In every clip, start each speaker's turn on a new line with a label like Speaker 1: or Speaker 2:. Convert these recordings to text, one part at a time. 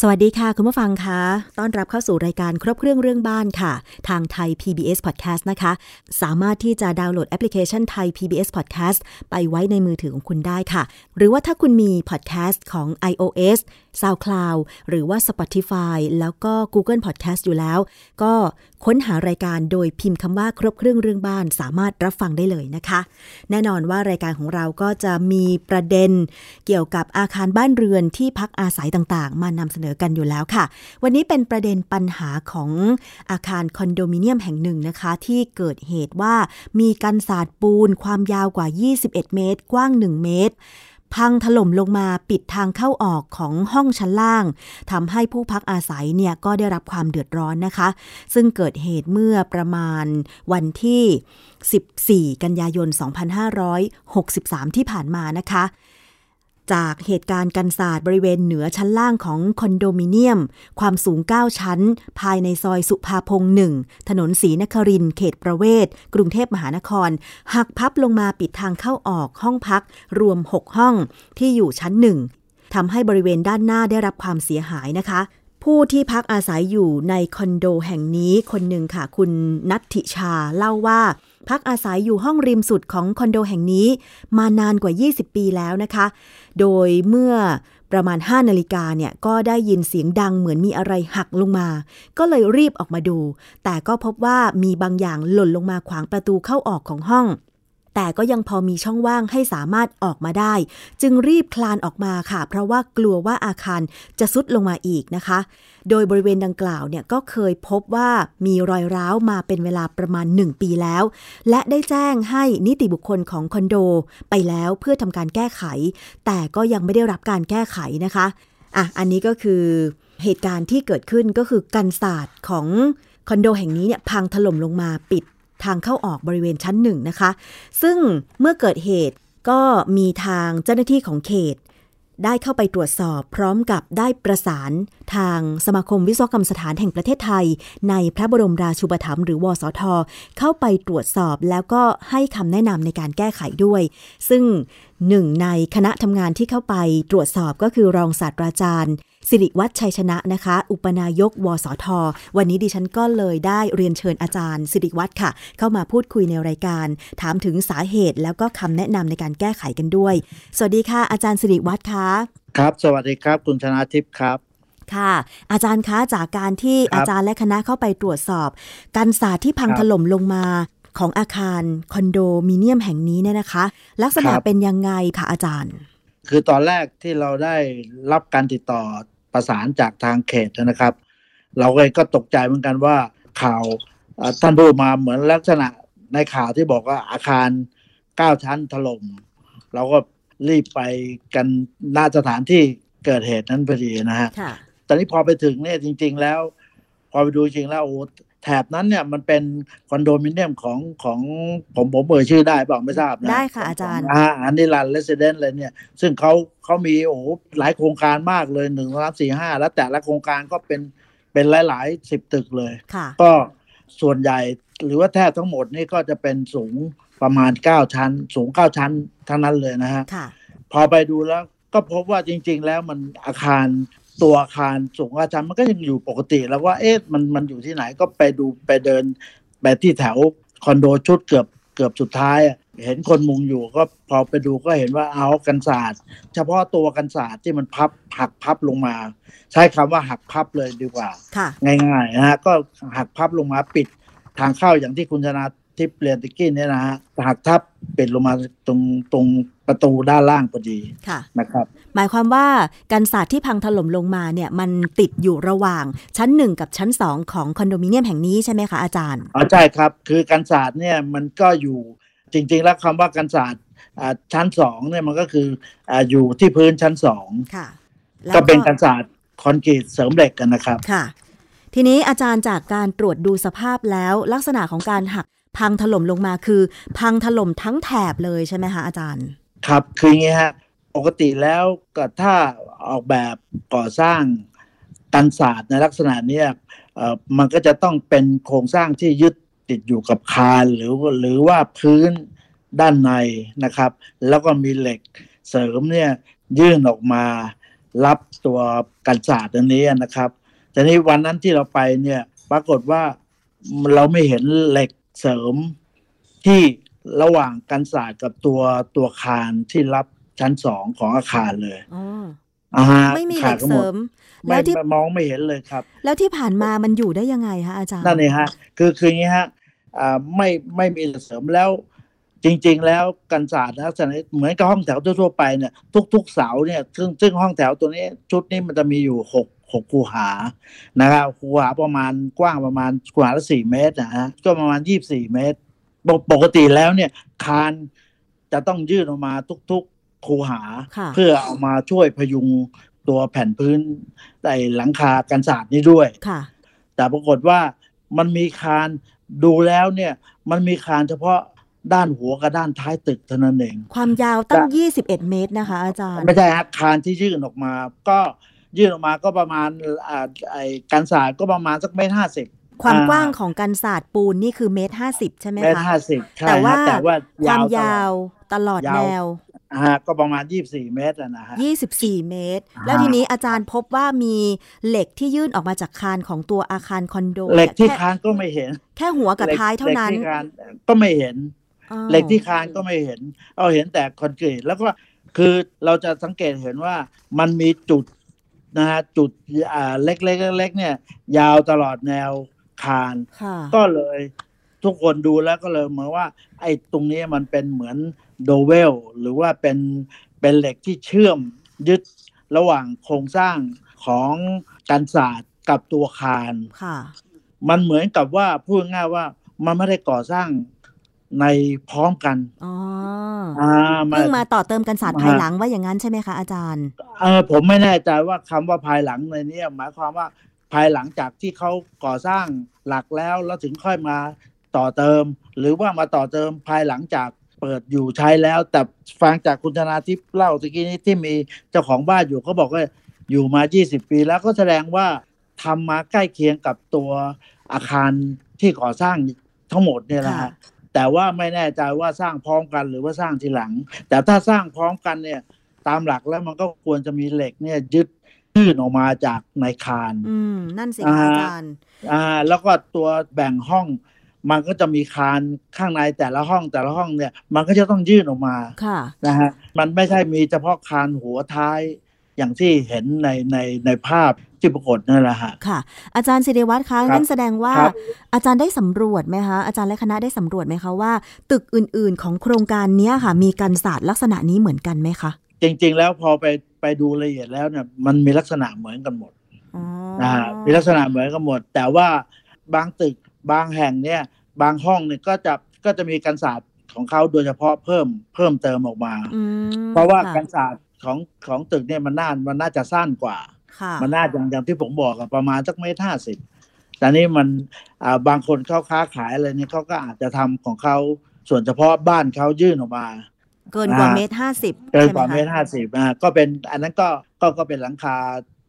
Speaker 1: สวัสดีค่ะ คุณผู้ฟังคะ ต้อนรับเข้าสู่รายการครบเครื่องเรื่องบ้านค่ะ ทางไทย PBS Podcast นะคะ สามารถที่จะดาวน์โหลดแอปพลิเคชันไทย PBS Podcast ไปไว้ในมือถือของคุณได้ค่ะ หรือว่าถ้าคุณมี podcast ของ iOS SoundCloud หรือว่า Spotify แล้วก็ Google Podcast อยู่แล้ว ก็ค้นหารายการโดยพิมพ์คำว่าครบเครื่องเรื่องบ้านสามารถรับฟังได้เลยนะคะ แน่นอนว่ารายการของเราก็จะมีประเด็น เกี่ยวกับอาคารบ้านเรือนที่พักอาศัยต่างๆ มานำเสนอกันอยู่แล้วค่ะ วันนี้เป็นประเด็นปัญหาของอาคารคอนโดมิเนียมแห่งหนึ่งนะคะ ที่เกิดเหตุว่ามีกันศาสตร์ปูนความยาวกว่า 21 เมตร กว้าง 1 เมตร พังถล่มลงมาปิดทางเข้าออกของห้องชั้นล่างทำให้ผู้พักอาศัยเนี่ยก็ได้รับความเดือดร้อนนะคะ ซึ่งเกิดเหตุเมื่อประมาณวันที่ 14 กันยายน 2563 ที่ผ่านมานะคะ จากเหตุการณ์กันศาสตร์บริเวณเหนือชั้นล่างของคอนโดมิเนียม ความสูง 9 ชั้น ภายในซอยสุภาพงษ์หนึ่งถนนศรีนครินเขตประเวศ กรุงเทพมหานคร หักพับลงมาปิดทางเข้าออกห้องพัก รวม 6 ห้องที่อยู่ชั้นหนึ่งทำให้บริเวณด้านหน้าได้รับความเสียหายนะคะผู้ที่พักอาศัยอยู่ในคอนโดแห่งนี้คนหนึ่งค่ะ คุณนัทธิชาเล่าว่า พักอาศัยอยู่ห้องริมสุดของคอนโดแห่งนี้ มานานกว่า 20 ปีแล้วนะคะ โดยเมื่อประมาณ 5 นาฬิกาเนี่ยก็ได้ยินเสียงดังเหมือนมีอะไรหักลงมา ก็เลยรีบออกมาดู แต่ก็พบว่ามีบางอย่างหล่นลงมาขวางประตูเข้าออกของห้อง แต่ก็ยังพอมีช่องว่างให้สามารถออกมาได้ จึงรีบคลานออกมาค่ะ เพราะว่ากลัวว่าอาคารจะซุดลงมาอีกนะคะ โดยบริเวณดังกล่าวเนี่ยก็เคยพบว่ามีรอยร้าวมาเป็นเวลาประมาณ 1 ปีแล้ว และได้แจ้งให้นิติบุคคลของคอนโด ไปแล้วเพื่อทำการแก้ไข แต่ก็ยังไม่ได้รับการแก้ไขนะคะอะอันนี้ก็คือเหตุการณ์ที่เกิดขึ้นก็คือกันศาสตร์ของคอนโดแห่งนี้เนี่ยพังถล่มลงมาปิด ทางเข้าออกบริเวณชั้นหนึ่งนะคะ ซึ่งเมื่อเกิดเหตุก็มีทางเจ้าหน้าที่ของเขต ได้เข้าไปตรวจสอบพร้อมกับได้ประสานทางสมาคมวิศวกรรมสถานแห่งประเทศไทย ในพระบรมราชูปถัมภ์หรือวสท เข้าไปตรวจสอบแล้วก็ให้คำแนะนำในการแก้ไขด้วย ซึ่งหนึ่งในคณะทำงานที่เข้าไปตรวจสอบก็คือรองศาสตราจารย์ สิริวัฒน์ชัยชนะนะคะ อุปนายกวสท วันนี้ดิฉันก็เลยได้เรียนเชิญอาจารย์ สิริวัฒน์ค่ะ เข้ามาพูดคุยในรายการ ถามถึงสาเหตุแล้วก็คำแนะนำในการแก้ไขกันด้วย สวัสดีค่ะ อาจารย์สิริวัฒน์คะ
Speaker 2: ครับ สวัสดีครับคุณชนะทิพย์ครับ
Speaker 1: ค่ะ อาจารย์คะจากการที่
Speaker 2: ครับ
Speaker 1: อาจารย์และคณะเข้าไปตรวจสอบ การศาสตร์ที่พัง
Speaker 2: ครับ
Speaker 1: ถล่มลงมาของอาคารคอนโดมิเนียมแห่งนี้เนี่ยนะคะ ลักษณะ
Speaker 2: ครับ
Speaker 1: เป็นยังไงคะอาจารย์
Speaker 2: คือตอนแรกที่เราได้รับการติดต่อ ประสานจากทางเขตนะครับ เราเองก็ตกใจเหมือนกันว่าข่าวเอ่อท่านพูดมาเหมือนลักษณะในข่าวที่บอกว่าอาคารเก้าชั้นถล่มเราก็รีบไปกันหน้าสถานที่เกิดเหตุนั้นพอดีนะฮะ
Speaker 1: ค่ะ
Speaker 2: ตอนนี้พอไปถึงเนี่ยจริง ๆ แล้ว พอไปดูจริงแล้วโอ้ แถบนั้นเนี่ยมันเป็นคอนโดมิเนียมของของผมผมเอ่ยชื่อได้เปล่าไม่ทราบนะ
Speaker 1: ได้ค่ะอาจารย์
Speaker 2: อ่าอันนี้รันเลสเดนเลยเนี่ย ซึ่งเขาเขามีโอ้โหหลายโครงการมากเลยหนึ่งสามสี่ห้าแล้วแต่ละโครงการก็เป็นเป็นหลายๆสิบตึกเลย
Speaker 1: ค่ะ
Speaker 2: ก็ส่วนใหญ่หรือว่าแทบทั้งหมดนี่ก็จะเป็นสูงประมาณเก้าชั้น สูงเก้าชั้นทั้งนั้นเลยนะฮะ
Speaker 1: ค่ะ
Speaker 2: พอไปดูแล้วก็พบว่าจริง ๆ แล้วมันอาคาร ตัวอาคารสูงอาจารย์มันก็ยังอยู่ปกติ แล้วว่าเอ๊ะมันมันอยู่ที่ไหนก็ไปดูไปเดินไปที่แถวคอนโดชุดเกือบเกือบสุดท้ายอะเห็นคนมุงอยู่ก็พอไปดูก็เห็นว่าเอากันศาสตร์เฉพาะตัวกันศาสตร์ที่มันพับหักพับลงมา ใช้คำว่าหักพับเลยดีกว่า
Speaker 1: ค่ะ
Speaker 2: ง่ายๆนะฮะก็หักพับลงมาปิดทางเข้าอย่างที่คุณชนะทิพย์เรียนตะกี้เนี่ยนะฮะหักทับปิดลงมาตรงตรงประตูด้านล่างพอดี
Speaker 1: ค่ะ
Speaker 2: นะครับ
Speaker 1: หมายความว่าการศาสตร์ที่พังถล่มลงมาเนี่ยมันติดอยู่ระหว่างชั้นหนึ่งกับชั้นสองของคอนโดมิเนียมแห่งนี้ใช่ไหมคะอาจารย์
Speaker 2: อ๋อใช่ครับ คือกันศาสตร์เนี่ยมันก็อยู่จริง ๆ แล้วคำว่ากันศาสตร์อ่าชั้นสองเนี่ยมันก็คืออ่าอยู่ที่พื้นชั้นสอง
Speaker 1: ค่ะแล้ว
Speaker 2: ก็เป็นกันศาสตร์คอนกรีตเสริมเหล็กกันนะครับ
Speaker 1: ค่ะ ทีนี้อาจารย์จากการตรวจดูสภาพแล้วลักษณะของการหักพังถล่มลงมาคือ พังถล่มทั้งแถบเลยใช่ไหมคะอาจารย์
Speaker 2: ครับคืออย่างงี้ฮะป กติแล้วก็ถ้าออกแบบก่อสร้างกันศาสตร์ในลักษณะนี้มันก็จะต้องเป็นโครงสร้างที่ยึดติดอยู่กับคานหรือหรือว่าพื้นด้านในนะครับ แล้วก็มีเหล็กเสริมเนี่ยยื่นออกมารับตัวกันศาสตร์อันนี้นะครับแต่นี้วันนั้นที่เราไปเนี่ยปรากฏว่าเราไม่เห็นเหล็กเสริมที่ระหว่างกันศาสตร์กับตัวตัวคานที่รับ ชั้นสองของอาคารเลย
Speaker 1: อ๋อ
Speaker 2: อ่าฮะ
Speaker 1: ไม่มีเห
Speaker 2: ขา
Speaker 1: ล็
Speaker 2: ด
Speaker 1: ก
Speaker 2: ทั้ง
Speaker 1: เส
Speaker 2: หม
Speaker 1: ริ
Speaker 2: ด
Speaker 1: ม
Speaker 2: ไม่
Speaker 1: แล้วที่
Speaker 2: มองไม่เห็นเลยครับ
Speaker 1: แล้วที่ผ่านมามันอยู่ได้ยังไงคะอาจารย์
Speaker 2: นั่นเองฮะ คือคืออย่างนี้ฮะอ่าไม่ไม่มีเหล็กเสริมแล้ว จริง ๆ แล้วกันศาสตร์ลักษณะเหมือนกับห้องแถวทั่วๆไปเนี่ยทุก ๆ เสาเนี่ยซึ่งซึ่งห้องแถวตัวนี้ชุดนี้มันจะมีอยู่หกหกคูหา นะครับคูหาประมาณกว้างประมาณคูหาละสี่เมตรนะฮะ ก็ประมาณยี่สี่เมตรปกปกติแล้วเนี่ย คานจะต้องยื่นออกมาทุกๆ คูหา
Speaker 1: ค่ะ
Speaker 2: เพื่อเอามาช่วยพยุงตัวแผ่นพื้นในหลังคากันศาสตร์นี้ด้วย
Speaker 1: ค่ะ
Speaker 2: แต่ปรากฏว่ามันมีคานดูแล้วเนี่ย มันมีคานเฉพาะด้านหัวกับด้านท้ายตึกเท่านั้นเอง
Speaker 1: ความยาวตั้ง 21 เมตรนะคะ อาจารย์
Speaker 2: ไม่ใช่ฮะคานที่ยื่นออกมา ก็ยื่นออกมาก็ประมาณอ่าไอ้กันศาสตร์ก็ประมาณสักเมตรห้าสิบ
Speaker 1: ความกว้างของกันศาสตร์ปูนนี่คือเมตรห้าสิบใช่ไหม
Speaker 2: เมตร
Speaker 1: คะ
Speaker 2: ห้าสิบใช่
Speaker 1: แต่ว่า
Speaker 2: ฮะแต่ว่า
Speaker 1: ความ
Speaker 2: ตลอด
Speaker 1: ยาวตลอด
Speaker 2: ยาว
Speaker 1: แนว
Speaker 2: อ่า ฮะก็ประมาณยี่สิบสี่เมตรอะนะฮะ
Speaker 1: 24 เมตร
Speaker 2: อ่า
Speaker 1: แล้วทีนี้อาจารย์พบว่ามีเหล็กที่ยื่นออกมาจากคานของตัวอาคารคอนโด
Speaker 2: เหล็กที่
Speaker 1: นี่ยแค่
Speaker 2: คานก็ไม่เห็น
Speaker 1: แค่หัวกับท้ายเท่านั้น
Speaker 2: หล็กที่คานก็ไม่เห็น
Speaker 1: อ้าว
Speaker 2: เหล็กที่คานก็ไม่เห็น เอาเห็นแต่คอนกรีตแล้วก็คือเราจะสังเกตเห็นว่ามันมีจุดนะฮะจุดอ่าเล็กๆเล็กๆเนี่ย ยาวตลอดแนวคาน
Speaker 1: ค่ะ
Speaker 2: ก็เลยทุกคนดูแล้วก็เลยเหมือนว่า ไอ้ตรงนี้มันเป็นเหมือน โดเวลหรือว่าเป็นเป็นเหล็กที่เชื่อมยึดระหว่างโครงสร้างของกันศาสตร์กับตัวคาน
Speaker 1: ค่ะ
Speaker 2: มันเหมือนกับว่าพูดง่ายๆว่ามันไม่ได้ก่อสร้างในพร้อมกัน
Speaker 1: อ๋อ
Speaker 2: อ่ามัน
Speaker 1: เพิ่งมาต่อเติมกันศาสตร์
Speaker 2: อ่า
Speaker 1: ภายหลังว่าอย่างนั้นใช่ไหมคะอาจารย์
Speaker 2: เออผมไม่แน่ใจว่าคำว่าภายหลังในเนี้หมายความว่าภายหลังจากที่เขาก่อสร้างหลักแล้วแล้วถึงค่อยมาต่อเติม หรือว่ามาต่อเติมภายหลังจาก เปิดอยู่ใช้แล้ว แต่ฟังจากคุณธนาทิพย์เล่าตะกี้นี้ที่มีเจ้าของบ้านอยู่เขาบอกว่าอยู่มา 20 ปีแล้วก็แสดงว่าทำมาใกล้เคียงกับตัวอาคารที่ก่อสร้างทั้งหมดเนี่ยนะฮะ
Speaker 1: ค่ะ
Speaker 2: แต่ว่าไม่แน่ใจว่าสร้างพร้อมกันหรือว่าสร้างทีหลัง แต่ถ้าสร้างพร้อมกันเนี่ยตามหลักแล้วมันก็ควรจะมีเหล็กเนี่ยยึดยื่นออกมาจากในคาน
Speaker 1: อืม นั่นสิ
Speaker 2: อ่า
Speaker 1: คะอาจารย์
Speaker 2: อ่า แล้วก็ตัวแบ่งห้อง มันก็จะมีคานข้างในแต่ละห้องแต่ละห้องเนี่ย มันก็จะต้องยื่นออกมา
Speaker 1: ค่ะ
Speaker 2: นะฮะมันไม่ใช่มีเฉพาะคานหัวท้ายอย่างที่เห็นในในในภาพที่ปรากฏนั่นแหละฮะ
Speaker 1: ค่ะ อาจารย์ศิริวัตรคะ
Speaker 2: ครับ
Speaker 1: นั่นแสดงว่า
Speaker 2: ครับ
Speaker 1: อาจารย์ได้สำรวจไหมคะอาจารย์และคณะได้สำรวจไหมคะว่า ตึกอื่น ๆ ของโครงการเนี้ยค่ะ มีกันศาสตร์ลักษณะนี้เหมือนกันไหมคะ
Speaker 2: จริง ๆ แล้วพอไปไปดูละเอียดแล้วเนี่ยมันมีลักษณะเหมือนกันหมด
Speaker 1: อ๋อ
Speaker 2: นะฮะมีลักษณะเหมือนกันหมด แต่ว่าบางตึก บางแห่งเนี่ยบางห้องเนี่ยก็จะก็จะมีกันศาสตร์ของเขาโดยเฉพาะเพิ่มเพิ่มเติมออกมา
Speaker 1: อืม
Speaker 2: เพราะว่า
Speaker 1: ค่
Speaker 2: กันศาสตร์ของของตึกเนี่ยมันน่ามันน่าจะสั้นกว่า
Speaker 1: ค่ะ
Speaker 2: มันน่าจะอย่างที่ผมบอกอะประมาณสักเมตรห้าสิบแต่นี่มันอ่าบางคนเขาค้าขายอะไรเนี่ยเขาก็อาจจะทำของเขาส่วนเฉพาะบ้านเขายื่นออกมา
Speaker 1: เกินกว่า
Speaker 2: อ่า
Speaker 1: เมตรห้าสิบใช่ไหมคะ เกม
Speaker 2: ว่าเมตรห้าสิบอ่าก็เป็นอันนั้นก็ก็ก็เป็นหลังคา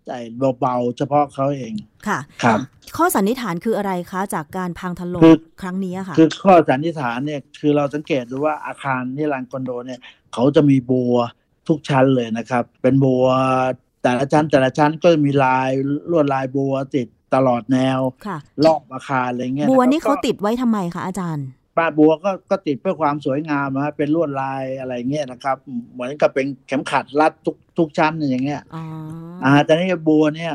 Speaker 2: ไอ้เบาๆเฉพาะเขาเอง
Speaker 1: ค่ะ
Speaker 2: ครับ
Speaker 1: ข้อสันนิษฐานคืออะไรคะ จากการพังถล่ม
Speaker 2: คือ
Speaker 1: ครั้งนี้อะค่ะ
Speaker 2: คือข้อสันนิษฐานเนี่ยคือเราสังเกตดูว่าอาคารนิรันดร์คอนโดเนี่ยเขาจะมีบัวทุกชั้นเลยนะครับ เป็นบัวแต่ละชั้นแต่ละชั้นก็จะมีลายลวดลายบัวติดตลอดแนว
Speaker 1: ค่ะ
Speaker 2: รอบอาคารอะไรเงี้ย
Speaker 1: บัวะ
Speaker 2: ครับ
Speaker 1: นี่เขา
Speaker 2: ก็
Speaker 1: ติดไว้ทำไมคะอาจารย์
Speaker 2: ป้าบัวก็ก็ติดเพื่อความสวยงามนะฮะเป็นลวดลายอะไรเงี้ยนะครับ เหมือนกับเป็นเข็มขัดรัดทุกทุกชั้นอย่างเงี้ย
Speaker 1: อ๋อ
Speaker 2: อ่าแต่นี่บัวเนี่ย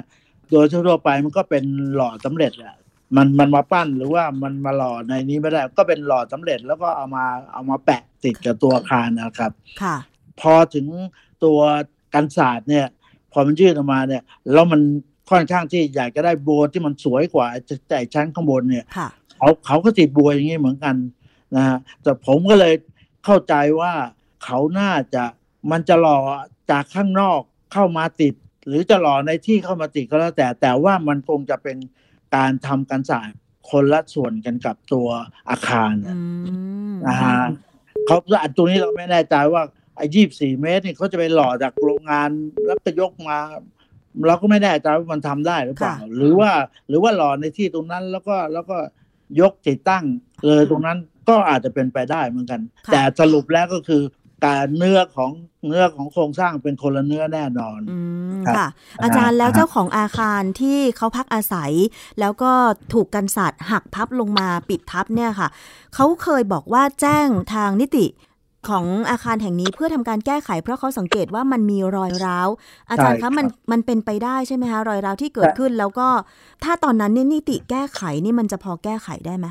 Speaker 2: โดยทั่วๆไปมันก็เป็นหล่อสำเร็จแหละมันมันมาปั้นหรือว่ามันมาหล่อในนี้ไม่ได้ ก็เป็นหล่อสำเร็จแล้วก็เอามาเอามาแปะติดกับตัวอาคารนะครับ
Speaker 1: ค่ะ
Speaker 2: พอถึงตัวกันศาสตร์เนี่ย พอมันยื่นออกมาเนี่ยแล้วมันค่อนข้างที่อยากจะได้บัวที่มันสวยกว่าแต่ชั้นข้างบนเนี่ย
Speaker 1: ค่ะ
Speaker 2: เขาเขาก็ติดบัวอย่างนี้เหมือนกันนะฮะแต่ผมก็เลยเข้าใจว่าเขาน่าจะมันจะหล่อจากข้างนอกเข้ามาติด หรือจะหล่อในที่เข้ามาติดก็แล้วแต่ แต่ว่ามันคงจะเป็นการทำกันศาสตร์คนละส่วนกันกับตัวอาคาร
Speaker 1: อืม
Speaker 2: นะฮะเขาอันตรงนี้เราไม่แน่ใจว่าไอ้ยี่สี่เมตรนี่เขาจะไปหล่อจากโรงงานแล้วก็ยกมา เราก็ไม่แน่ใจว่ามันทำได้หรือเปล่า
Speaker 1: ค่ะ
Speaker 2: หรือว่าหรือว่าหล่อในที่ตรงนั้นแล้วก็แล้วก็ ยกติดตั้งเลยตรงนั้นก็อาจจะเป็นไปได้เหมือนกัน
Speaker 1: ค่ะ
Speaker 2: แต่สรุปแล้วก็คือการเนื้อของเนื้อของโครงสร้างเป็นคนละเนื้อแน่นอน
Speaker 1: อืม
Speaker 2: ครับ
Speaker 1: ค่ะ อาจารย์แล้ว
Speaker 2: อ่าฮะ
Speaker 1: เจ้าของอาคารที่เขาพักอาศัย แล้วก็ถูกกันศาสตร์หักพับลงมาปิดทับเนี่ยค่ะ เขาเคยบอกว่าแจ้งทางนิติ ของอาคารแห่งนี้เพื่อทำการแก้ไข เพราะเขาสังเกตว่ามันมีรอยร้าว อาจารย์
Speaker 2: ใช่ครั
Speaker 1: คะ
Speaker 2: บ
Speaker 1: มันมันเป็นไปได้ใช่ไหมคะรอยร้าวที่เกิดขึ้น แล้วก็ถ้าตอนนั้นเนี่ยนิติแก้ไขนี่มันจะพอแก้ไขได้ไหม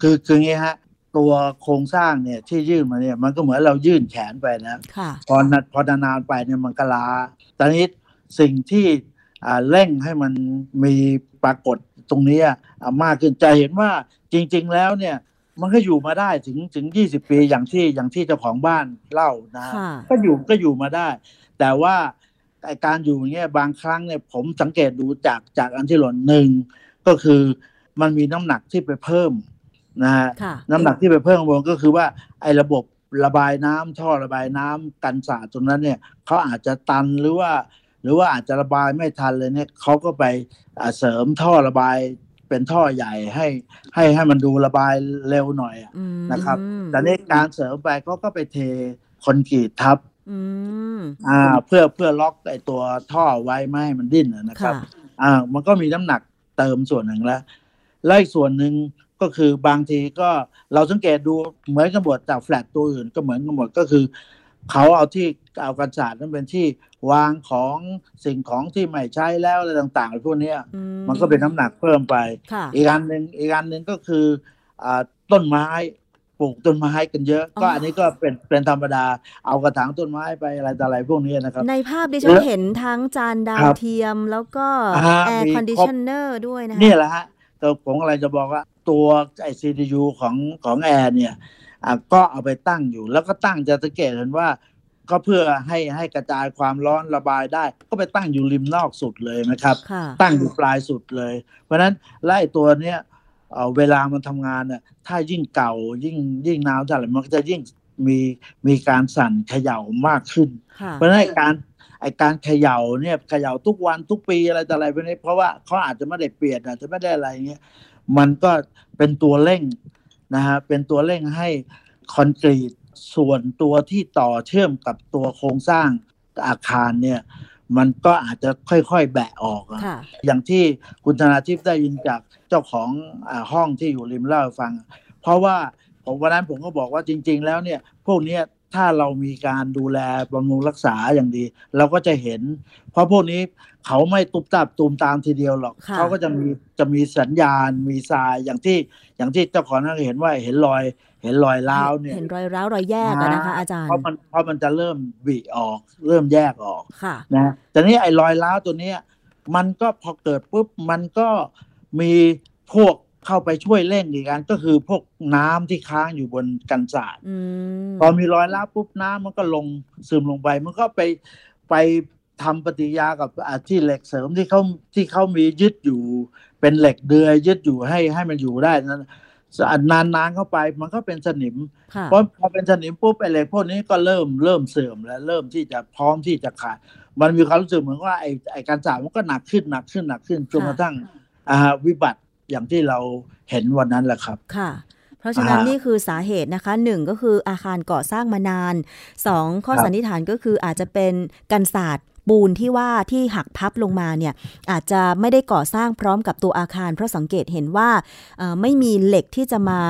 Speaker 2: คือคืออย่างงี้ฮะตัวโครงสร้างเนี่ยที่ยื่นมาเนี่ยมันก็เหมือนเรายื่นแขนไปนะ
Speaker 1: ค่ะ
Speaker 2: พอนัดพอนานๆไปเนี่ยมันก็ล้าตอนนี้สิ่งที่อ่าเร่งให้มันมีปรากฏตรงนี้อะมากขึ้นจะเห็นว่าจริง ๆ แล้วเนี่ย มันก็อยู่มาได้ถึงถึง20ปีอย่างที่อย่างที่เจ้าของบ้านเล่านะ
Speaker 1: ค่ะ
Speaker 2: ก็อยู่ก็อยู่มาได้ แต่ว่าไอ้การอยู่อย่างเงี้ยบางครั้งเนี่ยผมสังเกตดูจากจากอันที่หล่นหนึ่งก็คือมันมีน้ำหนักที่ไปเพิ่มนะฮะ
Speaker 1: ค่ะ
Speaker 2: น้ำหนักที่ไปเพิ่มข้างบนก็คือว่าไอ้ระบบระบายน้ำท่อระบายน้ำกันสาดตรงนั้นเนี่ยเขาอาจจะตันหรือว่า หรือว่าอาจจะระบายไม่ทันเลยเนี่ยเขาก็ไปอ่าเสริมท่อระบาย เป็นท่อใหญ่ให้ให้ให้มันดูระบายเร็วหน่อยอะ
Speaker 1: อืม
Speaker 2: นะครับ แต่ในการเสริมไปเขาก็ไปเทคอนกรีตทับ
Speaker 1: อืม
Speaker 2: อ่า เพื่อเพื่อล็อกไอ้ตัวท่อไว้ไม่ให้มันดิ้นอะนะครับ
Speaker 1: ค่ะ
Speaker 2: อ่า มันก็มีน้ำหนักเติมส่วนหนึ่งแล้วและอีกส่วนหนึ่งก็คือบางทีก็เราสังเกตดูเหมือนกันหมดจากแฟลตตัวอื่นก็เหมือนกันหมดก็คือ เขาเอาที่เอากันศาสตร์นั้นเป็นที่วางของสิ่งของที่ไม่ใช้แล้วอะไรต่างๆพวกเนี้ย
Speaker 1: อื
Speaker 2: มันก็เป็นน้ำหนักเพิ่มไป
Speaker 1: ค่ะ
Speaker 2: อีกอันหนึ่งอีกอันหนึ่งก็คืออ่าต้นไม้ปลูกต้นไม้กันเยอะ
Speaker 1: อ๋อ
Speaker 2: ก็อันนี้ก็เป็นเป็นธรรมดาเอากระถางต้นไม้ไปอะไรต่ออะไรพวกนี้นะครับ
Speaker 1: ในภาพดิฉัน
Speaker 2: แล้ว
Speaker 1: เห็นทั้งจานรับดา
Speaker 2: ว
Speaker 1: เทียมแล้วก็
Speaker 2: อ่า
Speaker 1: air conditioner ด้วยนะคะ
Speaker 2: นี่แหละฮะแต่ผมอะไรจะบอกว่า ตัวไอ้ CPU ของของแอร์เนี่ยอะก็เอาไปตั้งอยู่ แล้วก็ตั้งจะสังเกตเห็นว่า ก็เพื่อให้ให้กระจายความร้อนระบายได้ ก็ไปตั้งอยู่ริมนอกสุดเลยนะครับ
Speaker 1: ค่ะ
Speaker 2: ตั้งอยู่ปลายสุดเลย เพราะฉะนั้นไล่ตัวเนี้ยเอ่อเวลามันทำงานเนี่ยถ้ายิ่งเก่ายิ่งยิ่งนานเท่าไหร่มันก็จะยิ่งมีมีการสั่นเขย่ามากขึ้น
Speaker 1: ค่ะ
Speaker 2: เพราะฉะนั้นไอ้การไอการเขย่าเนี่ยเขย่าทุกวันทุกปีอะไรต่ออะไรพวกนี้เพราะว่าเขาอาจจะไม่ได้เปลี่ยนอาจจะไม่ได้อะไรเงี้ย มันก็เป็นตัวเร่งนะฮะเป็นตัวเร่งให้คอนกรีตส่วนตัวที่ต่อเชื่อมกับตัวโครงสร้างอาคารเนี่ยมันก็อาจจะค่อยๆ แบะออกอะ
Speaker 1: ค่ะ
Speaker 2: อย่างที่คุณธนาทิพย์ได้ยินจากเจ้าของอาห้องที่อยู่ริมเล่าให้ฟัง เพราะว่าผมวันนั้นผมก็บอกว่าจริง ๆ แล้วเนี่ย พวกเนี้ย ถ้าเรามีการดูแลบำรุงรักษาอย่างดี เราก็จะเห็น เพราะพวกนี้เขาไม่ตุบตับตูมตามทีเดียวหรอก
Speaker 1: ค่ะ
Speaker 2: เขาก็จะมีจะมีสัญญาณมีทรายอย่างที่อย่างที่เจ้าของนั่นเห็นว่าเห็นรอย เห็นรอยร้าวเนี่ย
Speaker 1: เห็นรอยร้าวรอยแยกอะนะคะอาจารย์
Speaker 2: เพราะมันเพราะมันจะเริ่มบีออก เริ่มแยกออก
Speaker 1: ค่ะ
Speaker 2: นะแต่นี้ไอ้รอยร้าวตัวเนี้ยมันก็พอเกิดปุ๊บมันก็มีพวก เข้าไปช่วยเร่งอีกอันก็คือพวกน้ำที่ค้างอยู่บนกันศาสตร์
Speaker 1: อืม
Speaker 2: พอมีรอยร้าวปุ๊บน้ำมันก็ลงซึมลงไป มันก็ไปไปทำปฏิกิริยากับอ่าที่เหล็กเสริมที่เขาที่เขามียึดอยู่ เป็นเหล็กเดือยยึดอยู่ให้ให้มันอยู่ได้นั้นนานๆเข้าไปมันก็เป็นสนิม
Speaker 1: ค่ะ
Speaker 2: เพราะพอเป็นสนิมปุ๊บไอ้เหล็กพวกนี้ก็เริ่มเริ่มเสื่อมแล้วเริ่มที่จะพร้อมที่จะขาดมันมีความรู้สึกเหมือนว่าไอ้ไอ้การจ่ายมันก็หนักขึ้นหนักขึ้นหนักขึ้นจนกระทั่งอ่าวิบัติ อย่างที่เราเห็นวันนั้นแหละครับ
Speaker 1: ค่ะเพราะฉะนั้น
Speaker 2: อ่านี่
Speaker 1: นี่คือสาเหตุนะคะหนึ่งก็คืออาคารก่อสร้างมานานสองข้อ
Speaker 2: ครับ
Speaker 1: สันนิษฐานก็คืออาจจะเป็นกันศาสตร์ปูนที่ว่าที่หักพับลงมาเนี่ยอาจจะไม่ได้ก่อสร้างพร้อมกับตัวอาคาร เพราะสังเกตเห็นว่าเอ่อไม่มีเหล็กที่จะมา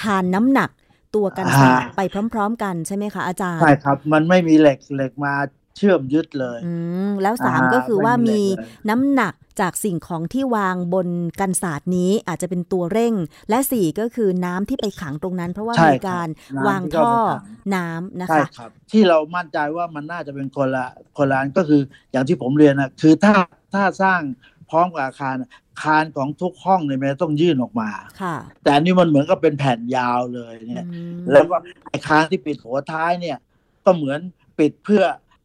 Speaker 1: ทานน้ำหนักตัวกันศาสตร์ไปพร้อม ๆ กันใช่ไหมคะอาจารย์
Speaker 2: ใช่ครับ มันไม่มีเหล็กเหล็กมา เชื่อมยึดเลย
Speaker 1: อืมแล้วสาม
Speaker 2: อ่า
Speaker 1: ก็คือว่า
Speaker 2: ไม่มี
Speaker 1: มี
Speaker 2: เหล็กเลย
Speaker 1: น้ำหนักจากสิ่งของที่วางบนกันศาสตร์นี้อาจจะเป็นตัวเร่ง และสี่ก็คือน้ำที่ไปขังตรงนั้น เพราะว่า
Speaker 2: ใช่
Speaker 1: มี
Speaker 2: ครับ
Speaker 1: การ
Speaker 2: น้ำ
Speaker 1: วาง
Speaker 2: ที่เข้า
Speaker 1: ท่อ
Speaker 2: ไปขัง
Speaker 1: น้ำนะ
Speaker 2: ใช่
Speaker 1: คะ
Speaker 2: ครับที่เรามั่นใจว่ามันน่าจะเป็นคนละคนละอันก็คืออย่างที่ผมเรียนนะคือถ้าถ้าสร้างพร้อมกับอาคารอาคารของทุกห้องเนี่ยมันต้องยื่นออกมา
Speaker 1: ค่ะ
Speaker 2: แต่อันนี้มันเหมือนกับเป็นแผ่นยาวเลยเนี่ย
Speaker 1: อืม
Speaker 2: แล้วก็อาคารที่ปิดหัวท้ายเนี่ย ก็เหมือนปิดเพื่อ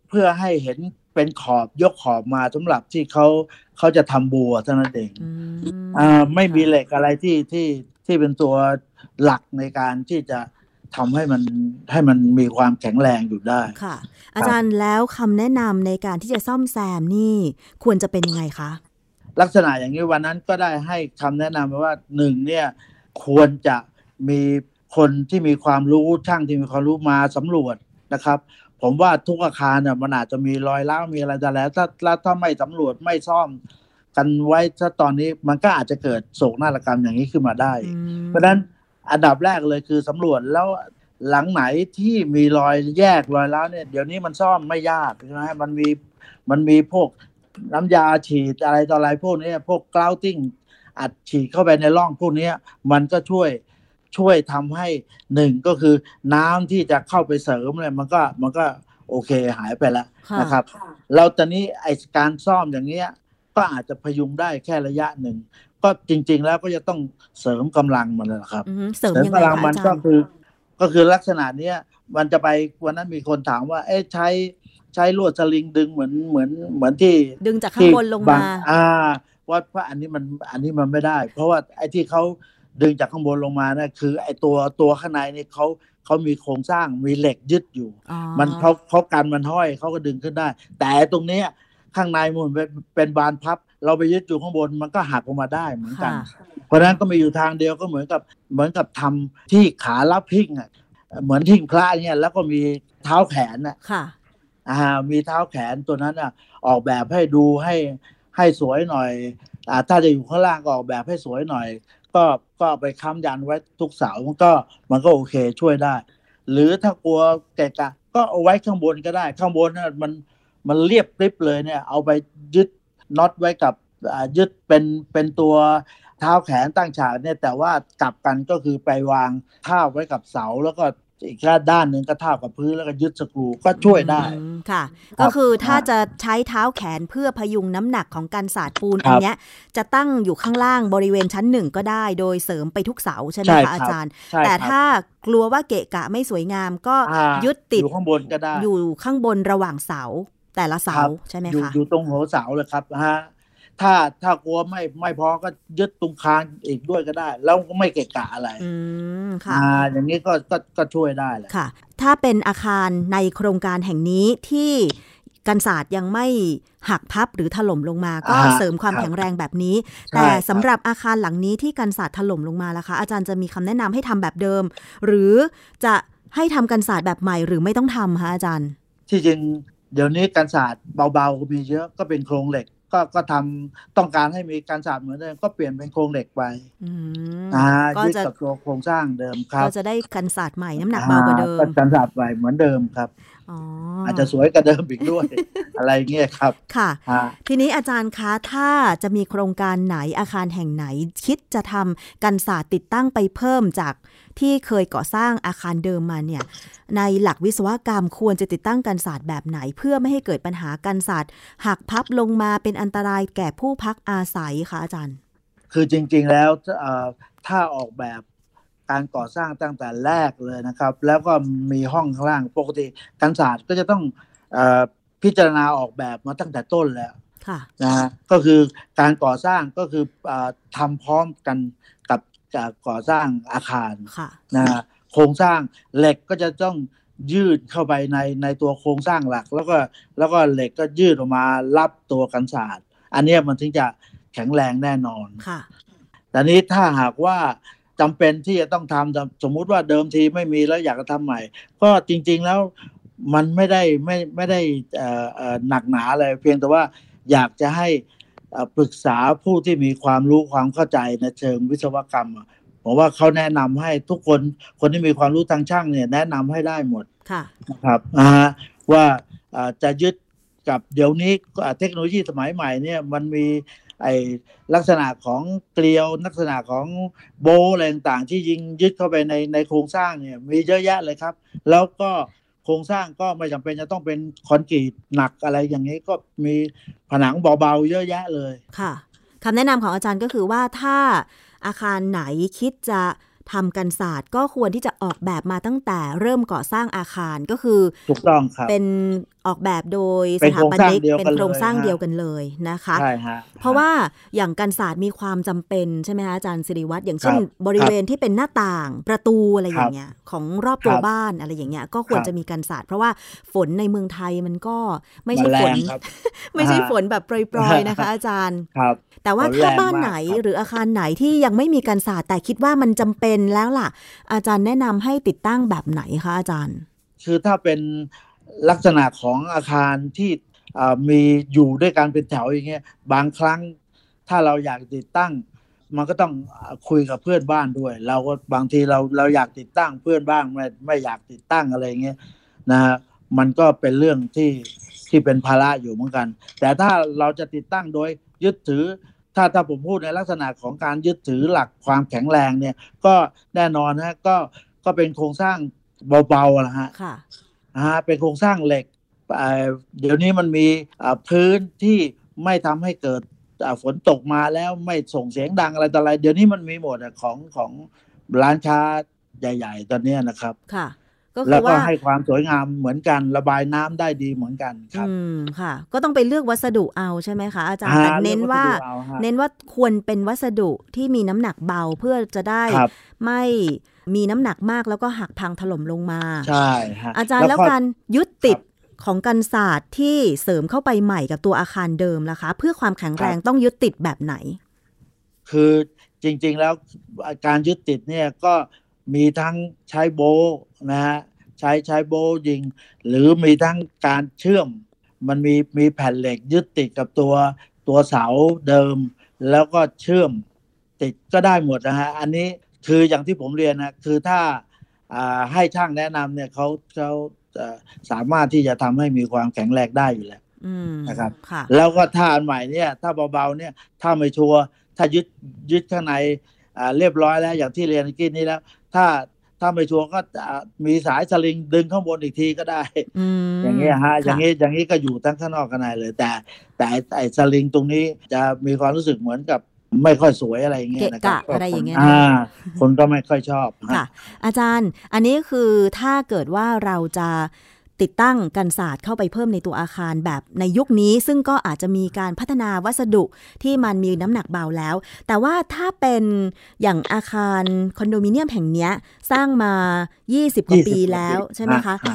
Speaker 2: เพื่อให้เห็นเป็นขอบยกขอบมาสำหรับที่เขาเขาจะทำบัวเท่านั้นเอง
Speaker 1: อืม
Speaker 2: อ่าไม่มีเหล็กอะไรที่ที่ที่เป็นตัวหลักในการที่จะทำให้มันให้มันมีความแข็งแรงอยู่ได้
Speaker 1: ค่ะ อาจารย์แล้วคำแนะนำในการที่จะซ่อมแซมนี่ควรจะเป็นยังไงคะ
Speaker 2: ลักษณะอย่างนี้วันนั้นก็ได้ให้คำแนะนำไว้ว่าหนึ่งเนี่ยควรจะมีคนที่มีความรู้ช่างที่มีความรู้มาสำรวจนะครับ ผมว่าทุกอาคารเนี่ยมันอาจจะมีรอยร้าวมีอะไรแต่แล้วถ้าถ้าถ้าไม่สำรวจไม่ซ่อมกันไว้ถ้าตอนนี้มันก็อาจจะเกิดโศกนาฏกรรมอย่างนี้ขึ้นมาได้
Speaker 1: อืม
Speaker 2: เพราะฉะนั้นอันดับแรกเลยคือสำรวจแล้วหลังไหนที่มีรอยแยกรอยร้าวเนี่ยเดี๋ยวนี้มันซ่อมไม่ยากใช่ไหมมันมีมันมีพวกน้ำยาฉีดอะไรต่ออะไรพวกเนี้ยพวกกราวติ้งอัดฉีดเข้าไปในร่องพวกเนี้ยมันก็ช่วย ช่วยทำให้หนึ่งก็คือน้ำที่จะเข้าไปเสริมเนี่ยมันก็มันก็โอเคหายไปแล้ว
Speaker 1: ค่ะ
Speaker 2: นะครับ เราตอนนี้ไอการซ่อมอย่างเงี้ยก็อาจจะพยุงได้แค่ระยะหนึ่ง ก็จริง ๆ แล้วก็จะต้องเสริมกำลังมันแหละครับ
Speaker 1: อืมเสริม
Speaker 2: เสริม
Speaker 1: ยังไง
Speaker 2: กำลัง
Speaker 1: คะ
Speaker 2: มัน
Speaker 1: อาจา
Speaker 2: ก็
Speaker 1: รย์
Speaker 2: คือ ก็คือลักษณะเนี้ยมันจะไปวันนั้นมีคนถามว่า เอ๊ะใช้ใช้ลวดสลิงดึงเหมือนเหมือนเหมือนที่
Speaker 1: ดึงจากข้างบนลง
Speaker 2: ที่
Speaker 1: มา
Speaker 2: บอ่าว่าเพราะอันนี้มันอันนี้มันไม่ได้ เพราะว่าไอ้ที่เขา ดึงจากข้างบนลงมาเนี่ยคือไอ้ตัวตัวข้างในนี่เขาเขามีโครงสร้างมีเหล็กยึดอยู่
Speaker 1: อ๋อ
Speaker 2: มันเขาเขากันมันห้อยเขาก็ดึงขึ้นได้ แต่ตรงเนี้ยข้างในมันเป็นเป็นบานพับ เราไปยึดอยู่ข้างบนมันก็หักออกมาได้เหมือนกัน
Speaker 1: ค่ะ
Speaker 2: เพราะฉะนั้นก็มีอยู่ทางเดียวก็เหมือนกับเหมือนกับทำที่ขารับพิงอะเหมือนทิ้งพระเนี่ยแล้วก็มีเท้าแขนอะ
Speaker 1: ค่ะ
Speaker 2: อ่ามีเท้าแขนตัวนั้นอะออกแบบให้ดูให้ให้สวยหน่อยอ่าถ้าจะอยู่ข้างล่างก็ออกแบบให้สวยหน่อย ก็ก็ไปค้ำยันไว้ทุกเสามันก็มันก็โอเคช่วยได้ หรือถ้ากลัวแกะกะก็เอาไว้ข้างบนก็ได้ ข้างบนน่ะมันมันเรียบริบเลยเนี่ย เอาไปยึดน็อตไว้กับยึดเป็นเป็นตัวเท้าแขนตั้งฉากเนี่ยแต่ว่ากลับกันก็คือไปวางท่าวไว้กับเสาแล้วก็ อีกด้านหนึ่งก็ท่าบกับพื้นแล้วก็ยึดสกรูก็ช่วยได้
Speaker 1: อืมค่ะ
Speaker 2: ครับ
Speaker 1: ก็คือถ้า
Speaker 2: อ่า
Speaker 1: จะใช้เท้าแขนเพื่อพยุงน้ำหนักของการสาดปูน
Speaker 2: ครับ
Speaker 1: อันเนี้ยจะตั้งอยู่ข้างล่างบริเวณชั้นหนึ่งก็ได้ โดยเสริมไปทุกเสาใช่ไหม
Speaker 2: ใช่ครั
Speaker 1: คะ
Speaker 2: บ
Speaker 1: อาจารย์
Speaker 2: ใช่
Speaker 1: แต่
Speaker 2: ครับ
Speaker 1: ถ้ากลัวว่าเกะกะไม่สวยงามก็
Speaker 2: อ่า
Speaker 1: ยึดติด
Speaker 2: อยู่ข้างบนก็ได้
Speaker 1: อยู่ข้างบนระหว่างเสาแต่ละเสา
Speaker 2: ครับ
Speaker 1: ใช่ไหม
Speaker 2: อยู่
Speaker 1: คะ
Speaker 2: อยู่ตรงหัวเสาเลยครับฮะ ถ้าถ้ากลัวไม่ไม่พอก็ยึดตรงคานอีกด้วยก็ได้ แล้วก็ไม่เกะกะอะไร
Speaker 1: อืมค่ะ
Speaker 2: อ่าอย่างนี้ก็ก็ก็ช่วยได้แหละ
Speaker 1: ค่ะ ถ้าเป็นอาคารในโครงการแห่งนี้ที่กันศาสตร์ยังไม่หักพับหรือถล่มลงมา ก็
Speaker 2: อ่า
Speaker 1: เสริมความ
Speaker 2: ครับ
Speaker 1: แข็งแรงแบบนี้
Speaker 2: ใช่
Speaker 1: แต่
Speaker 2: ครับ
Speaker 1: สำหรับอาคารหลังนี้ที่กันศาสตร์ถล่มลงมาล่ะคะ อาจารย์จะมีคำแนะนำให้ทำแบบเดิม หรือจะให้ทำกันศาสตร์แบบใหม่หรือไม่ต้องทำคะอาจารย์
Speaker 2: ที่จริงเดี๋ยวนี้การศาสตร์เบาๆก็มีเยอะก็เป็นโครงเหล็ก ก็ก็ทำต้องการให้มีการศาสตร์เหมือนเดิมก็เปลี่ยนเป็นโครงเหล็กไป
Speaker 1: อืม
Speaker 2: อ่า
Speaker 1: ก็
Speaker 2: ยึด
Speaker 1: จะ
Speaker 2: กับตัวโครงสร้างเดิมครับ
Speaker 1: ก็จะได้กันศาสตร์ใหม่น้ำหนักเบากว่าเดิม
Speaker 2: อ่การศาสตร์ใหม่เหมือนเดิมครับ
Speaker 1: อ๋อ
Speaker 2: อาจจะสวยกว่าเดิมอีกด้วย อะไรเงี้ยครับ
Speaker 1: ค่ะ
Speaker 2: อ่า
Speaker 1: ทีนี้อาจารย์คะถ้าจะมีโครงการไหนอาคารแห่งไหน คิดจะทำกันศาสตร์ติดตั้งไปเพิ่มจาก ที่เคยก่อสร้างอาคารเดิมมาเนี่ยในหลักวิศวกรรมควรจะติดตั้งกันศาสตร์แบบไหน เพื่อไม่ให้เกิดปัญหากันศาสตร์หักพับลงมาเป็นอันตรายแก่ผู้พักอาศัยคะอาจารย์
Speaker 2: คือจริงๆแล้วเอ่อถ้าออกแบบการก่อสร้างตั้งแต่แรกเลยนะครับ แล้วก็มีห้องข้างล่างปกติการศาสตร์ก็จะต้องเออพิจารณาออกแบบมาตั้งแต่ต้นแล้ว
Speaker 1: ค่ะ
Speaker 2: นะฮะก็คือการก่อสร้างก็คือเออทำพร้อมกัน กับการก่อสร้างอาคาร
Speaker 1: ค่ะ
Speaker 2: นะฮะโครงสร้างเหล็กก็จะต้องยืดเข้าไปในในตัวโครงสร้างหลัก แล้วก็แล้วก็เหล็กก็ยืดออกมารับตัวกันศาสตร์ อันเนี้ยมันถึงจะแข็งแรงแน่นอน
Speaker 1: ค่ะ
Speaker 2: แต่นี้ถ้าหากว่าจำเป็นที่จะต้องทำสมมุติว่าเดิมทีไม่มีแล้วอยากจะทำใหม่ ก็จริง ๆแล้วมันไม่ได้ไม่ไม่ได้เอ่อเอ่อหนักหนาอะไรเพียงแต่ว่าอยากจะให้เอ่อ ปรึกษาผู้ที่มีความรู้ความเข้าใจในเชิงวิศวกรรมอะผมว่าเขาแนะนำให้ทุกคนคนที่มีความรู้ทางช่างเนี่ย แนะนำให้ได้หมด
Speaker 1: ค่ะ
Speaker 2: นะครับอ่าฮะว่าอ่าจะยึดกับเดี๋ยวนี้อ่าเทคโนโลยีสมัยใหม่เนี่ยมันมีไอลักษณะของเกลียวลักษณะของโบว์อะไรต่างๆที่ยิงยึดเข้าไปในในโครงสร้างเนี่ย มีเยอะแยะเลยครับ แล้วก็โครงสร้างก็ไม่จำเป็นจะต้องเป็นคอนกรีตหนักอะไรอย่างนี้ก็มีผนังเบาๆเยอะแยะเลย
Speaker 1: ค่ะคำแนะนำของอาจารย์ก็คือว่าถ้าอาคารไหนคิดจะทำกันศาสตร์ก็ควรที่จะออกแบบมาตั้งแต่เริ่มก่อสร้างอาคารก็คือ
Speaker 2: ถูกต้องครับ
Speaker 1: เป็นออกแบบโดยส
Speaker 2: เป็น
Speaker 1: ถา
Speaker 2: โครง
Speaker 1: ป
Speaker 2: สร้าง
Speaker 1: นิก
Speaker 2: เดียว
Speaker 1: เป็น
Speaker 2: กัน
Speaker 1: โครง
Speaker 2: เลย
Speaker 1: สร้าง
Speaker 2: ฮะ
Speaker 1: เดียวกันเลยนะคะ
Speaker 2: ใช่ฮะ
Speaker 1: เพราะว่าอย่างกันศาสตร์มีความจำเป็นใช่ไหมคะอาจารย์สิริวัตรอย่างเช่น
Speaker 2: ครับ
Speaker 1: บริเวณที่เป็นหน้าต่างประตูอะไรอ
Speaker 2: ครับ
Speaker 1: ย่างเงี้ยของรอบตัว
Speaker 2: ครับ
Speaker 1: บ้านอะไรอย่างเงี้ยก็ควร
Speaker 2: ครับ
Speaker 1: จะมีกันศาสตร์เพราะว่าฝนในเมืองไทยมันก็ไม่
Speaker 2: มั
Speaker 1: ใช่
Speaker 2: นแร
Speaker 1: ฝน
Speaker 2: งครับ
Speaker 1: ไม่ใช่
Speaker 2: อ่า
Speaker 1: ฝนแบบโปรยๆนะคะ อาจารย์
Speaker 2: ครับ
Speaker 1: แต่ว่า
Speaker 2: ฝน
Speaker 1: ถ้า
Speaker 2: แรง
Speaker 1: บ้าน
Speaker 2: มาก
Speaker 1: ไหน
Speaker 2: ครับ
Speaker 1: หรืออาคารไหนที่ยังไม่มีกันศาสตร์แต่คิดว่ามันจำเป็นแล้วล่ะ อาจารย์แนะนำให้ติดตั้งแบบไหนคะอาจารย์
Speaker 2: คือถ้าเป็น ลักษณะของอาคารที่มีอยู่ด้วยการเป็นแถวอย่างเงี้ยบางครั้งถ้าเราอยากติดตั้ง มันก็ต้องคุยกับเพื่อนบ้านด้วย เราก็บางทีเราเราอยากติดตั้งเพื่อนบ้านไม่ไม่อยากติดตั้งอะไรเงี้ยนะฮะมันก็เป็นเรื่องที่ที่เป็นภาระอยู่เหมือนกัน แต่ถ้าเราจะติดตั้งโดยยึดถือ ถ้าถ้าผมพูดในลักษณะของการยึดถือหลักความแข็งแรงเนี่ย ก็แน่นอนฮะก็ก็เป็นโครงสร้างเบาๆนะฮะ นะฮะเป็นโครงสร้างเหล็ก เดี๋ยวนี้มันมีพื้นที่ไม่ทำให้เกิดฝนตกมาแล้วไม่ส่งเสียงดังอะไรต่ออะไร เดี๋ยวนี้มันมีหมดของของร้านค้าใหญ่ ๆ ตอนนี้นะครับ
Speaker 1: ค่ะ ก็คื
Speaker 2: แล้ว
Speaker 1: อ
Speaker 2: ก็
Speaker 1: ว่า
Speaker 2: ให้ความสวยงามเหมือนกัน ระบายน้ำได้ดีเหมือนกันครับ
Speaker 1: อืมค่ะ ก็ต้องไปเลือกวัสดุเอาใช่ไหมคะอาจารย์
Speaker 2: อ่า
Speaker 1: แต่เน้น
Speaker 2: เลือกวั
Speaker 1: ว่า
Speaker 2: สดุเอาฮะ
Speaker 1: เน้นว่าควรเป็นวัสดุที่มีน้ำหนักเบาเพื่อจะได้
Speaker 2: ครับ
Speaker 1: ไม่มีน้ำหนักมากแล้วก็หักพังถล่มลงมา
Speaker 2: ใช่ฮะ
Speaker 1: อาจารย์แล้ว
Speaker 2: ก็
Speaker 1: การยึดติดของกันศาสตร์ที่เสริมเข้าไปใหม่กับตัวอาคารเดิมล่ะคะ เพื่อความแข็งแรงต้องยึดติดแบบไหน
Speaker 2: คือจริง ๆ แล้วการยึดติดเนี่ยก็มีทั้งใช้โบว์ นะฮะใช้ใช้โบว์ยิง หรือมีทั้งการเชื่อม มันมีมีแผ่นเหล็กยึดติดกับตัวตัวเสาเดิม แล้วก็เชื่อมติดก็ได้หมดนะฮะอันนี้คืออย่างที่ผมเรียนนะคือถ้าอ่าให้ช่างแนะนำเนี่ยเขาเขาเอ่อสามารถที่จะทำให้มีความแข็งแรงได้อยู่แล้ว
Speaker 1: อืม
Speaker 2: นะครับ
Speaker 1: ค่ะ
Speaker 2: แล้วก็ถ้าอันใหม่เนี่ย ถ้าเบาๆเนี่ยถ้าไม่ชัวร์ถ้ายึดยึดข้างในอ่าเรียบร้อยแล้ว อย่างที่เรียนเมื่อกี้นี้แล้ว ถ้า ถ้าไม่ชัวร์ก็อ่ามีสายสลิงดึงข้างบนอีกทีก็ได้
Speaker 1: อืม
Speaker 2: อย่างเงี้ยฮะ
Speaker 1: ค่
Speaker 2: อย่างนี้อย่างนี้ก็อยู่ทั้งข้างนอกข้างในเลย แต่ แต่ไอ้สลิงตรงนี้จะมีความรู้สึกเหมือนกับไม่ค่อยสวยอะไรอย่างเงี้ยนะครั
Speaker 1: เกะกะอะไรอย่างเงี้ยนะ
Speaker 2: อ่าคนก็ไม่ค่อยชอบฮะ
Speaker 1: ค่ะอาจารย์ อันนี้คือถ้าเกิดว่าเราจะ ติดตั้งกันศาสตร์เข้าไปเพิ่มในตัวอาคารแบบในยุคนี้ ซึ่งก็อาจจะมีการพัฒนาวัสดุที่มันมีน้ำหนักเบาแล้ว แต่ว่าถ้าเป็นอย่างอาคารคอนโดมิเนียมแห่งเนี้ยสร้างมา 20 กว่า
Speaker 2: 20
Speaker 1: ปีแล้วใช่ไหมคะ
Speaker 2: อ่า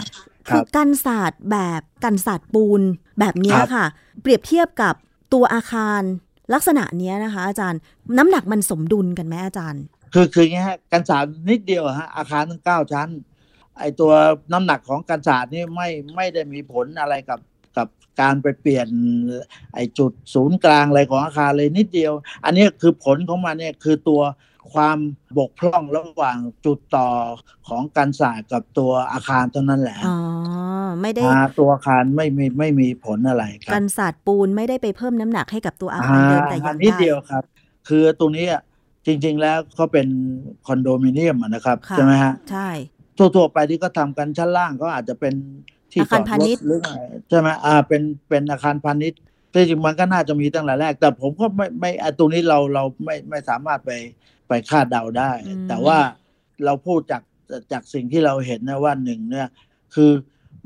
Speaker 2: ค
Speaker 1: คื
Speaker 2: รั
Speaker 1: อบกันศาสตร์แบบกันศาสตร์ปูนแบบเนี้ย
Speaker 2: ครับ
Speaker 1: ค่ะ เปรียบเทียบกับตัวอาคารลักษณะเนี้ยนะคะ อาจารย์น้ำหนักมันสมดุลกันไหมอาจารย์
Speaker 2: คือคืออย่างเงี้ยฮะกันศาสตร์นิดเดียวอะฮะอาคารทั้งเก้าชั้น ไอตัวน้ำหนักของกันศาสตร์นี่ไม่ไม่ได้มีผลอะไรกับกับการไปเปลี่ยนไอจุดศูนย์กลางอะไรของอาคารเลยนิดเดียว อันนี้คือผลของมันเนี่ยคือตัวความบกพร่องระหว่างจุดต่อของกันศาสตร์กับตัวอาคารเท่านั้นแหละ
Speaker 1: อ๋อไม่ได้
Speaker 2: อ่าตัวอาคารไม่มีไม่มีผลอะไรครั
Speaker 1: กับนศาสตร์ปูนไม่ได้ไปเพิ่มน้ำหนักให้กับตัวอาคารเดิมแต่อ
Speaker 2: อั
Speaker 1: ย่านง
Speaker 2: นิด
Speaker 1: ใด
Speaker 2: เดียวครับ คือตรงนี้อะจริง ๆ แล้วเขาเป็นคอนโดมิเนียมอะนะครับ
Speaker 1: ค่ะ
Speaker 2: ใช่ไหมฮะ
Speaker 1: ใช่
Speaker 2: ทั่ว ๆ ไปที่ก็ทำกันชั้นล่างก็อาจจะเป็นที่
Speaker 1: อา
Speaker 2: จ
Speaker 1: คาร
Speaker 2: อด
Speaker 1: พารณิ
Speaker 2: ถ
Speaker 1: ชย์
Speaker 2: หรือไงใช่ไหมอ่าเป็นเป็นอาคารพาณิชย์ที่จริงมันก็น่าจะมีตั้งแต่แรก แต่ผมก็ไม่ไม่อะตรงนี้เราเราไม่ไม่สามารถไปไปคาดเดาได้ แต่ว่าเราพูดจากจากสิ่งที่เราเห็นนะว่าหนึ่งเนี่ยคือ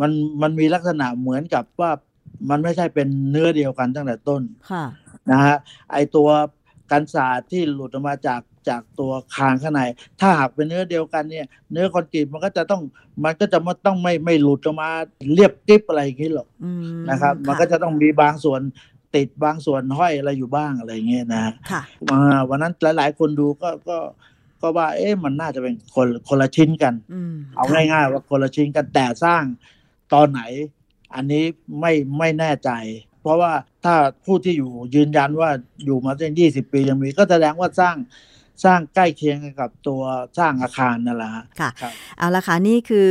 Speaker 2: มันมันมีลักษณะเหมือนกับว่ามันไม่ใช่เป็นเนื้อเดียวกันตั้งแต่ต้น
Speaker 1: ค่ะ
Speaker 2: นะฮะไอตัว กันศาสตร์ที่หลุดออกมาจากจากตัวคางข้างใน ถ้าหากเป็นเนื้อเดียวกันเนี่ย เนื้อคอนกรีตมันก็จะต้องมันก็จะไม่ต้องไม่ไม่หลุดออกมาเรียบกริบอะไรอย่างนี้หรอก
Speaker 1: อืม
Speaker 2: นะครับ มันก็จะต้องมีบางส่วนติดบางส่วนห้อยอะไรอยู่บ้างอะไรอย่างเงี้ยนะฮะ
Speaker 1: ค่ะ
Speaker 2: อ่าวันนั้นหลายๆ คนดูก็ก็ก็ว่า เอ๊ะมันน่าจะเป็นคนคนละชิ้นกัน
Speaker 1: อืม
Speaker 2: เอา
Speaker 1: ค่ะ
Speaker 2: ง่ายๆว่าคนละชิ้นกันแต่สร้างตอนไหน อันนี้ไม่ไม่แน่ใจเพราะว่าถ้าผู้ที่อยู่ยืนยันว่าอยู่มาตั้งยี่สิบปียังมีก็แสดงว่าสร้างสร้างใกล้เคียงกันกับตัวสร้างอาคารนั่นแหละฮะ
Speaker 1: ค่ะ
Speaker 2: ครับ
Speaker 1: เอาละค่ะนี่คือ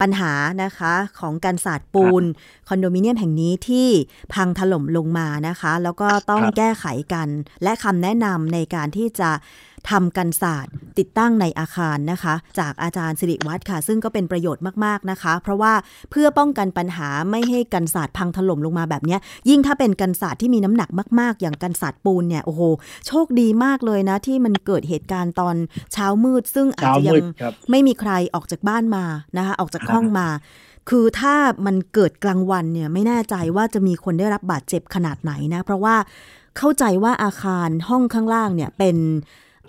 Speaker 1: ปัญหานะคะของการศาสตร์ปูนคอนโดมิเนียมแห่งนี้ที่พังถล่มลงมานะคะ แล้วก็ต้อง
Speaker 2: ครับ
Speaker 1: แก้ไขกัน และคำแนะนำในการที่จะ ทำกันศาสตร์ ติดตั้งในอาคารนะคะ จากอาจารย์สิริวัตรค่ะ ซึ่งก็เป็นประโยชน์มากๆนะคะ เพราะว่าเพื่อป้องกันปัญหาไม่ให้กันศาสตร์พังถล่มลงมาแบบเนี้ยยิ่งถ้าเป็นกันศาสตร์ที่มีน้ำหนักมากๆ อย่างกันศาสตร์ปูนเนี่ยโอ้โหโชคดีมากเลยนะ ที่มันเกิดเหตุการณ์ตอนเช้ามืด ซึ่งอาจ
Speaker 2: เช้า
Speaker 1: จะยั
Speaker 2: มื
Speaker 1: ง
Speaker 2: ดครับ
Speaker 1: ไม่มีใครออกจากบ้านมานะคะออกจากห้องมาคือถ้ามันเกิดกลางวันเนี่ยไม่แน่ใจว่าจะมีคนได้รับบาดเจ็บขนาดไหนนะ เพราะว่าเข้าใจว่าอาคารห้องข้างล่างเนี่ยเป็น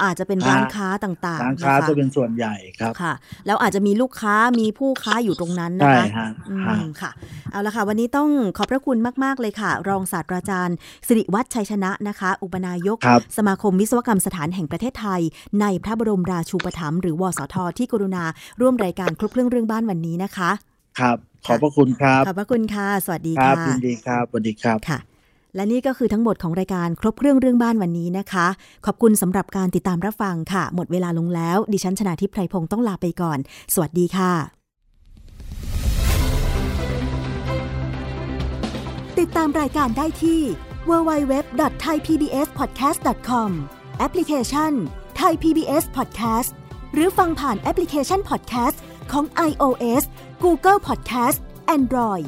Speaker 1: อาจจะเป็นร้านค้าต่างๆ
Speaker 2: ร้านค้า
Speaker 1: นะคะ
Speaker 2: จะเป็นส่วนใหญ่ครับ
Speaker 1: ค่ะ แล้วอาจจะมีลูกค้ามีผู้ค้าอยู่ตรงนั้นนะ
Speaker 2: ใช่
Speaker 1: คะ
Speaker 2: ฮะ
Speaker 1: อื
Speaker 2: ฮะ
Speaker 1: มค่ะ เอาละค่ะ วันนี้ต้องขอบพระคุณมาก ๆ เลยค่ะ รองศาสตราจารย์ สิริวัฒน์ชัยชนะนะคะ อุปนายก
Speaker 2: ครับ
Speaker 1: สมาคมวิศวกรรมสถานแห่งประเทศไทย ในพระบรมราชูปถัมภ์หรือวสทที่กรุณา ร่วมรายการครบเครื่องเรื่องบ้านวันนี้นะคะ
Speaker 2: ครับ ขอบพระคุณครับ
Speaker 1: ขอบพระคุณค่ะ สวัสดี
Speaker 2: ครับ
Speaker 1: ค่ะ
Speaker 2: ยินดีครับสวัสดีครับ
Speaker 1: ค่ะ และนี่ก็คือทั้งหมดของรายการครบเครื่องเรื่องบ้านวันนี้นะคะ ขอบคุณสำหรับการติดตามรับฟังค่ะ หมดเวลาลงแล้ว ดิฉันชนาทิพไพรพงศ์ต้องลาไปก่อน สวัสดีค่ะ ติดตามรายการได้ที่ www.thaipbspodcast.com แอปพลิเคชัน Thai PBS Podcast หรือฟังผ่านแอปพลิเคชัน Podcast ของ iOS Google Podcast Android